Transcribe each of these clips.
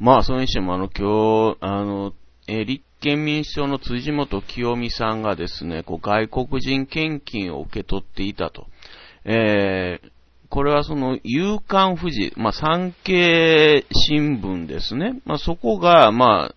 まあ、それにしても、あの、今日、あの、えー、立憲民主党の辻元清美さんがですね、こう外国人献金を受け取っていたと。えー、これはその、夕刊富士、まあ、産経新聞ですね。まあ、そこが、まあ、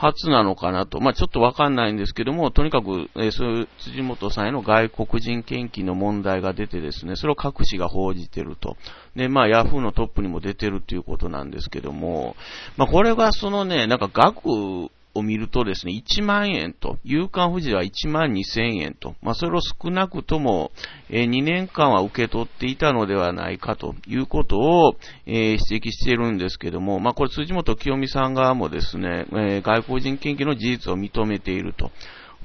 初なのかなと。まあ、ちょっとわかんないんですけども、とにかく、えー、そういう辻元さんへの外国人献金の問題が出てですね、それを各紙が報じてると。で、まあ、ヤフーのトップにも出てるっていうことなんですけども、まあ、これがそのね、なんか額を見るとですね、1万円と、夕刊富士は1万2000円と、まあ、それを少なくとも、え、2年間は受け取っていたのではないかということを、え、指摘しているんですけども、まあ、これ辻元清美さん側もですね、え、外国人研究の事実を認めていると。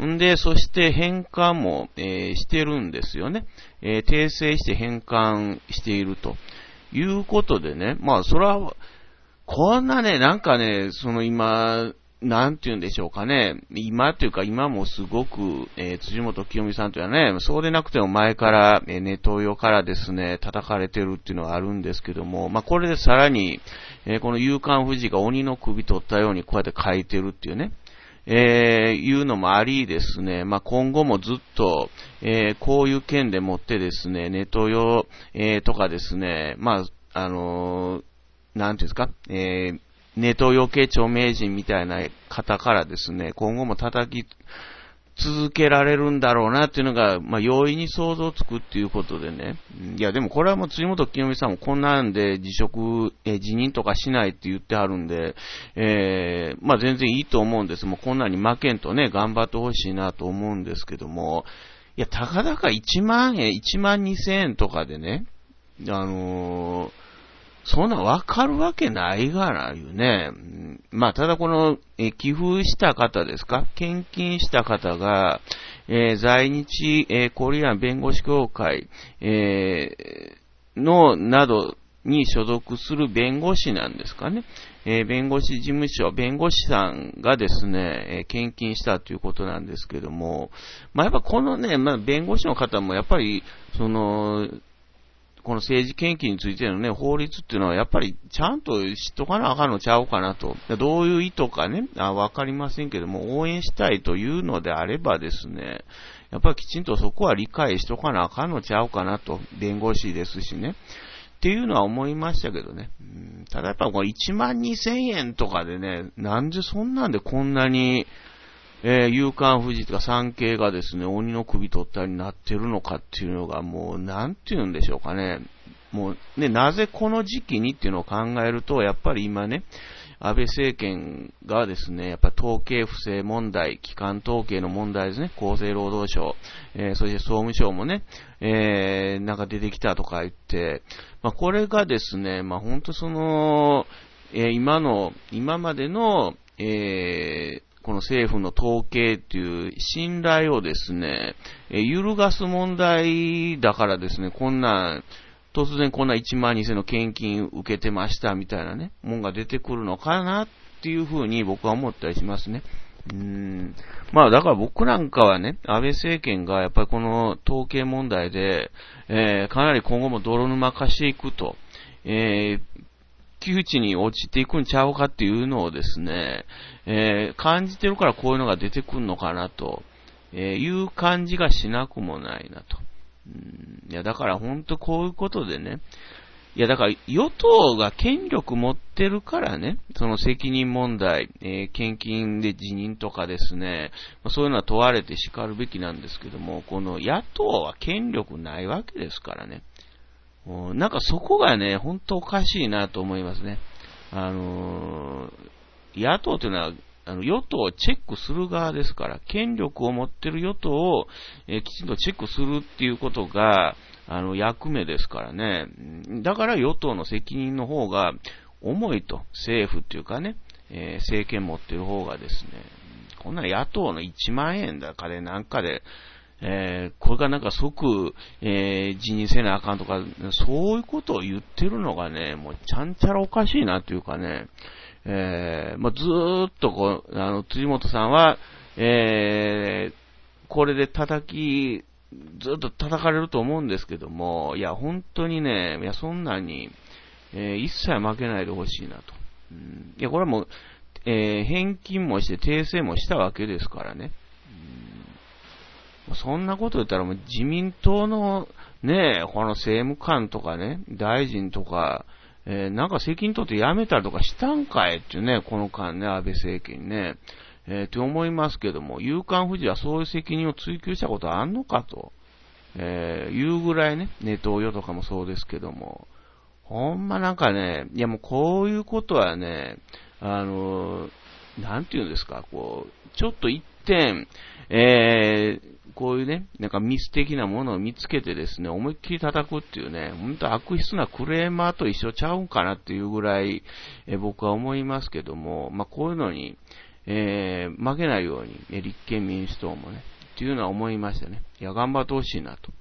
んで、そして返還も、え、してるんですよね。え、訂正して返還しているということでね、まあ、それは、こんなね、なんかね、その今、なんて言うんでしょうかね。今というか今もすごく、えー、辻元清美さんというのはね、そうでなくても前から、えー、ネトウヨからですね、叩かれてるっていうのはあるんですけども、まあ、これでさらに、えー、この勇敢富士が鬼の首取ったようにこうやって書いてるっていうね、えー、いうのもありですね、まあ、今後もずっと、えー、こういう件でもってですね、ネトウヨ、えー、とかですね、まあ、あのー、なんていうんですか、えー、ネトヨケ著名人みたいな方からですね、今後も叩き続けられるんだろうなっていうのが、まあ、容易に想像つくっていうことでね。いや、でもこれはもう辻元清美さんもこんなんで辞職、え辞任とかしないって言ってはるんで、えー、まあ、全然いいと思うんです。もうこんなに負けんとね、頑張ってほしいなと思うんですけども、いや、たかだか1万円、1万2千円とかでね、あのーそんなわかるわけないがな、いうね。まあ、ただこの、え寄付した方ですか？献金した方が、えー、在日、えー、コリアン弁護士協会、えー、の、などに所属する弁護士なんですかね。え弁護士事務所、弁護士さんがですね、え献金したということなんですけども、まあ、やっぱこのね、まあ、弁護士の方もやっぱり、その、この政治献金についてのね、法律っていうのはやっぱりちゃんと知っとかなあかんのちゃうかなと。どういう意図かね、あわかりませんけども、応援したいというのであればですね、やっぱりきちんとそこは理解しとかなあかんのちゃうかなと。弁護士ですしね。っていうのは思いましたけどね。うん、ただやっぱこれ1万2000円とかでね、なんでそんなんでこんなに、えー、夕刊富士とか産経がですね、鬼の首取ったりになってるのかっていうのがもう、なんて言うんでしょうかね。もう、ね、なぜこの時期にっていうのを考えると、やっぱり今ね、安倍政権がですね、やっぱ統計不正問題、機関統計の問題ですね、厚生労働省、えー、そして総務省もね、えー、なんか出てきたとか言って、まあ、これがですね、まあ、本当その、えー、今の、今までの、えー、この政府の統計っていう信頼をですね、え揺るがす問題だからですね、こんな、突然こんな1万2000の献金受けてましたみたいなね、もんが出てくるのかなっていうふうに僕は思ったりしますね。うん。まあだから僕なんかはね、安倍政権がやっぱりこの統計問題で、えー、かなり今後も泥沼化していくと、えー、窮地に落ちていくんちゃうかっていうのをですね、えー、感じてるからこういうのが出てくるのかなと、えいう感じがしなくもないなと。うんいや、だから本当こういうことでね、いや、だから与党が権力持ってるからね、その責任問題、えー、献金で辞任とかですね、そういうのは問われて叱るべきなんですけども、この野党は権力ないわけですからね。なんかそこがね、本当おかしいなと思いますね。あのー、野党というのは、あの、与党をチェックする側ですから、権力を持ってる与党を、えー、きちんとチェックするっていうことが、あの、役目ですからね。だから与党の責任の方が重いと、政府っていうかね、えー、政権持ってる方がですね、こんな野党の1万円だかでなんかで、えー、これがなんか即、えー、辞任せなあかんとか、そういうことを言ってるのがね、もうちゃんちゃらおかしいなというかね、えー、まあ、ずーっとこう、あの、辻元さんは、えー、これで叩き、ずっと叩かれると思うんですけども、いや、本当にね、いや、そんなに、えー、一切負けないでほしいなと。うん、いや、これはもう、えー、返金もして訂正もしたわけですからね。そんなこと言ったらもう自民党のね、この政務官とかね、大臣とか、えー、なんか責任取って辞めたりとかしたんかいっていうね、この間ね、安倍政権ね。えー、って思いますけども、夕刊富士はそういう責任を追及したことあんのかと、えー、いうぐらいね、ネトウヨとかもそうですけども、ほんまなんかね、いやもうこういうことはね、あの、なんていうんですか、こう、ちょっと一点、えー、こういうね、なんかミス的なものを見つけてですね、思いっきり叩くっていうね、本当悪質なクレーマーと一緒ちゃうんかなっていうぐらい、え僕は思いますけども、まあ、こういうのに、えー、負けないように、え立憲民主党もね、っていうのは思いましたね。いや、頑張ってほしいなと。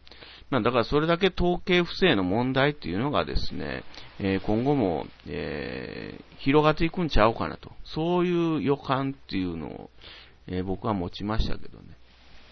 まあ、だからそれだけ統計不正の問題っていうのがですね、えー、今後も、えー、広がっていくんちゃうかなと。そういう予感っていうのを、え、僕は持ちましたけどね。